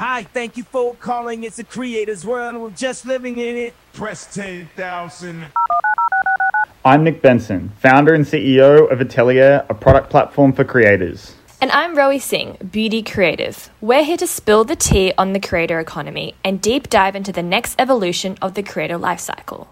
Hi, thank you for calling. It's a creator's world. We're just living in it. Press 10,000. I'm Nick Benson, founder and CEO of Atelier, a product platform for creators. And I'm Rowie Singh, Beauty Creative. We're here to spill the tea on the creator economy and deep dive into the next evolution of the creator lifecycle.